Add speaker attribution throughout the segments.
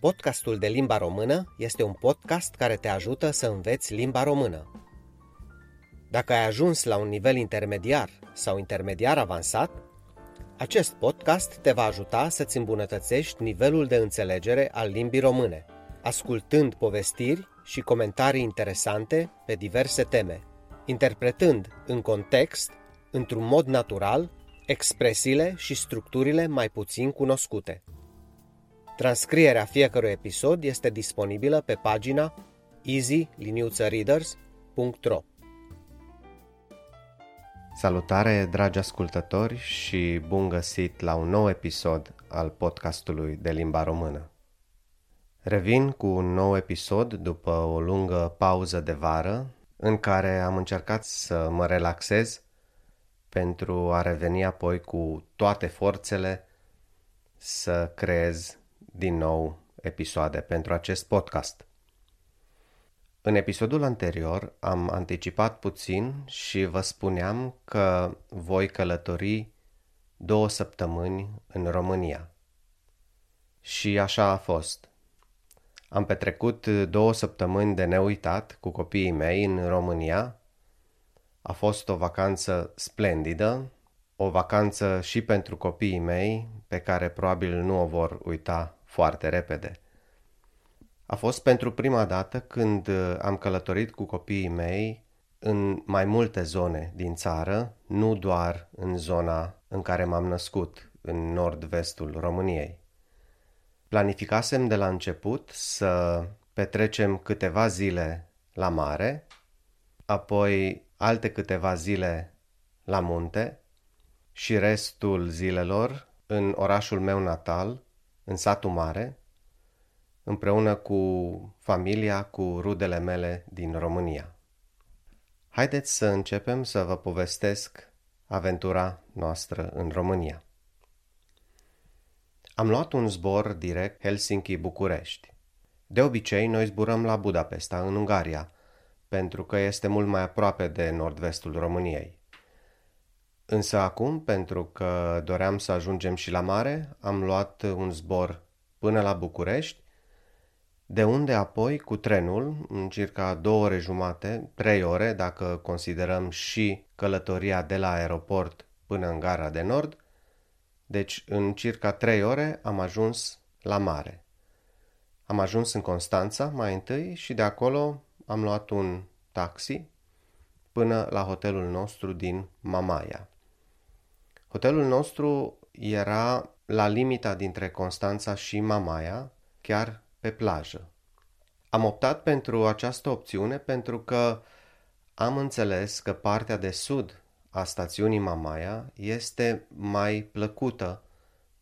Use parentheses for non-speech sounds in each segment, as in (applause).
Speaker 1: Podcastul de limba română este un podcast care te ajută să înveți limba română. Dacă ai ajuns la un nivel intermediar sau intermediar avansat, acest podcast te va ajuta să-ți îmbunătățești nivelul de înțelegere al limbii române, ascultând povestiri și comentarii interesante pe diverse teme, interpretând în context, într-un mod natural, expresiile și structurile mai puțin cunoscute. Transcrierea fiecărui episod este disponibilă pe pagina easy-readers.ro Salutare, dragi ascultători, și bun găsit la un nou episod al podcastului de limba română. Revin cu un nou episod după o lungă pauză de vară în care am încercat să mă relaxez pentru a reveni apoi cu toate forțele să creez din nou episoade pentru acest podcast. În episodul anterior am anticipat puțin și vă spuneam că voi călători două săptămâni în România. Și așa a fost. Am petrecut două săptămâni de neuitat cu copiii mei în România. A fost o vacanță splendidă, o vacanță și pentru copiii mei, pe care probabil nu o vor uita foarte repede. A fost pentru prima dată când uh, am călătorit cu copiii mei în mai multe zone din țară, nu doar în zona în care m-am născut, în nord-vestul României. Planificasem de la început să petrecem câteva zile la mare, apoi alte câteva zile la munte și restul zilelor în orașul meu natal, în satul mare, împreună cu familia, cu rudele mele din România. Haideți să începem să vă povestesc aventura noastră în România. Am luat un zbor direct Helsinki-București. De obicei, noi zburăm la Budapesta, în Ungaria, pentru că este mult mai aproape de nord-vestul României. Însă acum, pentru că doream să ajungem și la mare, am luat un zbor până la București, de unde apoi cu trenul, în circa două ore jumate, trei ore dacă considerăm și călătoria de la aeroport până în gara de nord, deci în circa trei ore am ajuns la mare. Am ajuns în Constanța mai întâi și de acolo am luat un taxi până la hotelul nostru din Mamaia. Hotelul nostru era la limita dintre Constanța și Mamaia, chiar pe plajă. Am optat pentru această opțiune pentru că am înțeles că partea de sud a stațiunii Mamaia este mai plăcută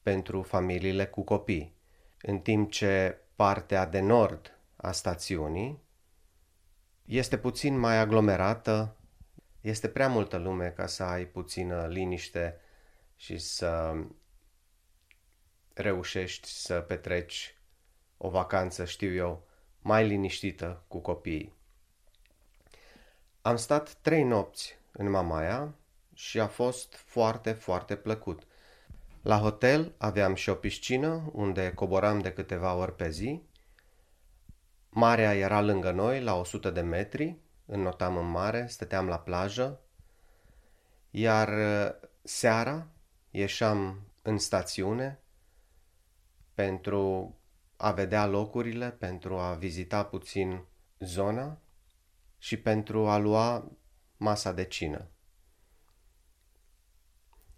Speaker 1: pentru familiile cu copii, în timp ce partea de nord a stațiunii este puțin mai aglomerată, este prea multă lume ca să ai puțină liniște și să reușești să petreci o vacanță, știu eu, mai liniștită cu copiii. Am stat trei nopți în Mamaia și a fost foarte, foarte plăcut. La hotel aveam și o piscină unde coboram de câteva ori pe zi. Marea era lângă noi, la 100 de metri, înnotam în mare, stăteam la plajă, iar uh, seara ieșeam în stațiune pentru a vedea locurile, pentru a vizita puțin zona și pentru a lua masa de cină.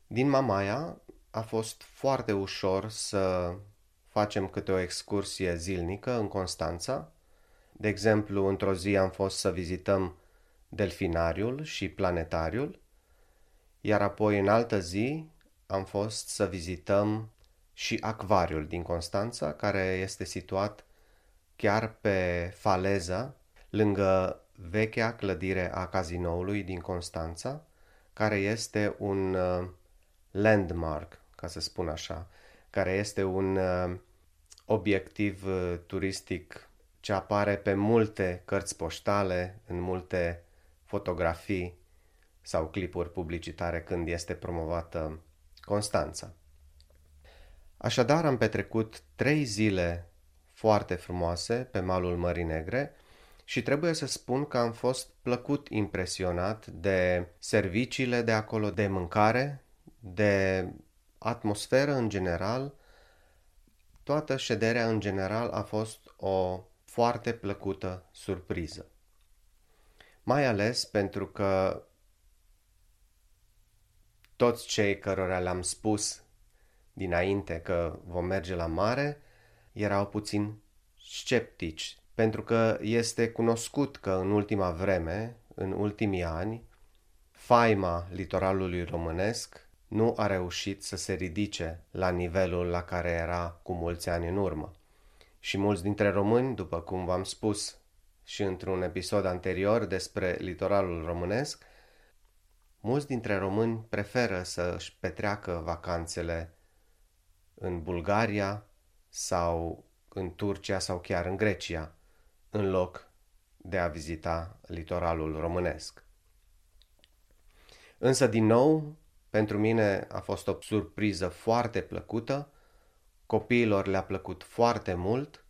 Speaker 1: Din Mamaia a fost foarte ușor să facem câte o excursie zilnică în Constanța. De exemplu, într-o zi am fost să vizităm delfinariul și planetariul, iar apoi în altă zi am fost să vizităm și acvariul din Constanța, care este situat chiar pe faleza, lângă vechea clădire a cazinoului din Constanța, care este un uh, landmark, ca să spun așa, care este un uh, obiectiv uh, turistic ce apare pe multe cărți poștale, în multe fotografii sau clipuri publicitare când este promovată Constanța. Așadar am petrecut trei zile foarte frumoase pe malul Mării Negre și trebuie să spun că am fost plăcut impresionat de serviciile de acolo, de mâncare, de atmosferă în general. Toată șederea în general a fost o foarte plăcută surpriză. Mai ales pentru că toți cei cărora le-am spus dinainte că vom merge la mare erau puțin sceptici, pentru că este cunoscut că în ultima vreme, în ultimii ani, faima litoralului românesc nu a reușit să se ridice la nivelul la care era cu mulți ani în urmă. Și mulți dintre români, după cum v-am spus și într-un episod anterior despre litoralul românesc, mulți dintre români preferă să își petreacă vacanțele în Bulgaria sau în Turcia sau chiar în Grecia, în loc de a vizita litoralul românesc. Însă, din nou, pentru mine a fost o surpriză foarte plăcută, copiilor le-a plăcut foarte mult,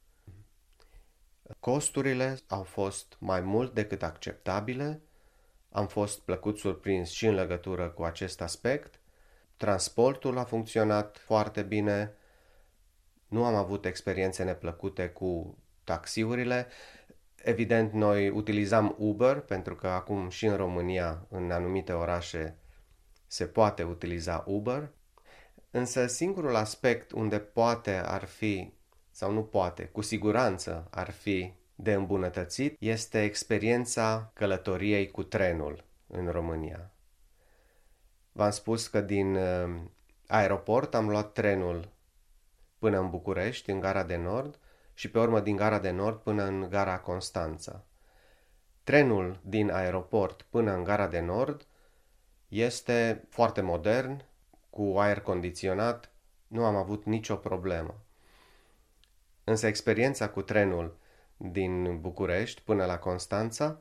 Speaker 1: costurile au fost mai mult decât acceptabile, am fost plăcut surprins și în legătură cu acest aspect, transportul a funcționat foarte bine, nu am avut experiențe neplăcute cu taxiurile. Evident, noi utilizam Uber pentru că acum și în România, în anumite orașe, se poate utiliza Uber. Însă singurul aspect unde poate ar fi, sau nu poate, cu siguranță ar fi de îmbunătățit, este experiența călătoriei cu trenul în România. V-am spus că din uh, aeroport am luat trenul până în București, în gara de nord, și pe urmă din gara de nord până în gara Constanța. Trenul din aeroport până în gara de nord este foarte modern, cu aer condiționat, nu am avut nicio problemă. Însă experiența cu trenul din București până la Constanța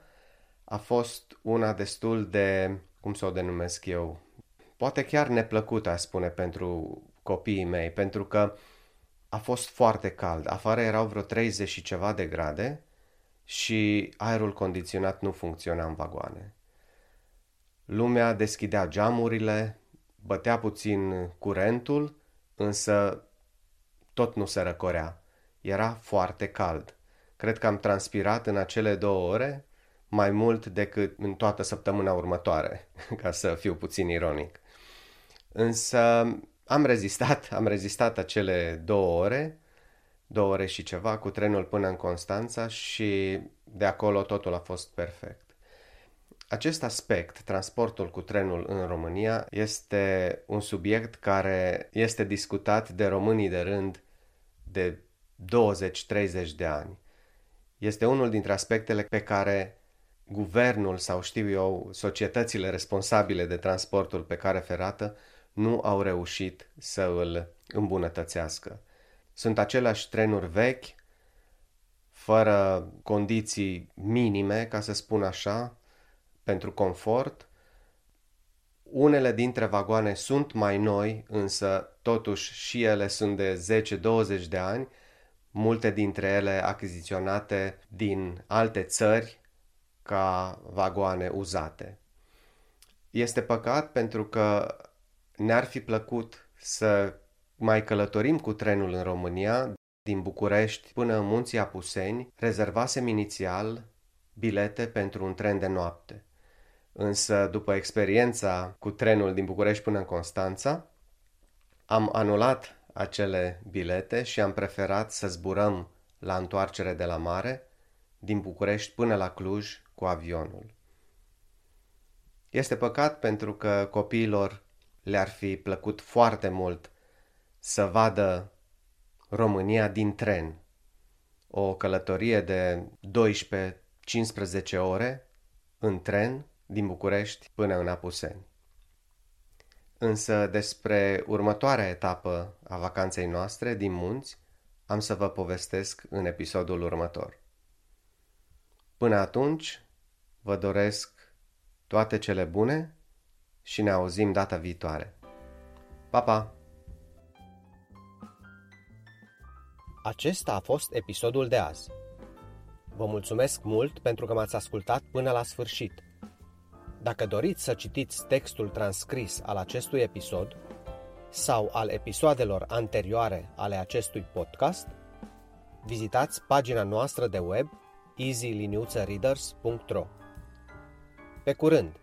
Speaker 1: a fost una destul de, cum să o denumesc eu, poate chiar neplăcută, aș spune, pentru copiii mei, pentru că a fost foarte cald. Afară erau vreo 30 și ceva de grade și aerul condiționat nu funcționa în vagoane. Lumea deschidea geamurile, bătea puțin curentul, însă tot nu se răcorea. Era foarte cald. Cred că am transpirat în acele două ore mai mult decât în toată săptămâna următoare, (laughs) ca să fiu puțin ironic. Însă am rezistat, am rezistat acele două ore, două ore și ceva, cu trenul până în Constanța și de acolo totul a fost perfect. Acest aspect, transportul cu trenul în România, este un subiect care este discutat de românii de rând de 20-30 de ani. Este unul dintre aspectele pe care guvernul sau știu eu, societățile responsabile de transportul pe care ferată nu au reușit să îl îmbunătățească. Sunt aceleași trenuri vechi, fără condiții minime, ca să spun așa, pentru confort. Unele dintre vagoane sunt mai noi, însă totuși și ele sunt de 10-20 de ani, multe dintre ele achiziționate din alte țări ca vagoane uzate. Este păcat pentru că ne-ar fi plăcut să mai călătorim cu trenul în România, din București până în Munții Apuseni, rezervasem inițial bilete pentru un tren de noapte. Însă, după experiența cu trenul din București până în Constanța, am anulat acele bilete și am preferat să zburăm la întoarcere de la mare, din București până la Cluj cu avionul. Este păcat pentru că copiilor le-ar fi plăcut foarte mult să vadă România din tren. O călătorie de 12-15 ore în tren din București până în Apuseni. Însă despre următoarea etapă a vacanței noastre din munți am să vă povestesc în episodul următor. Până atunci, vă doresc toate cele bune și ne auzim data viitoare. Pa, pa! Acesta a fost episodul de azi. Vă mulțumesc mult pentru că m-ați ascultat până la sfârșit. Dacă doriți să citiți textul transcris al acestui episod sau al episoadelor anterioare ale acestui podcast, vizitați pagina noastră de web easyliniuțăreaders.ro Pe curând!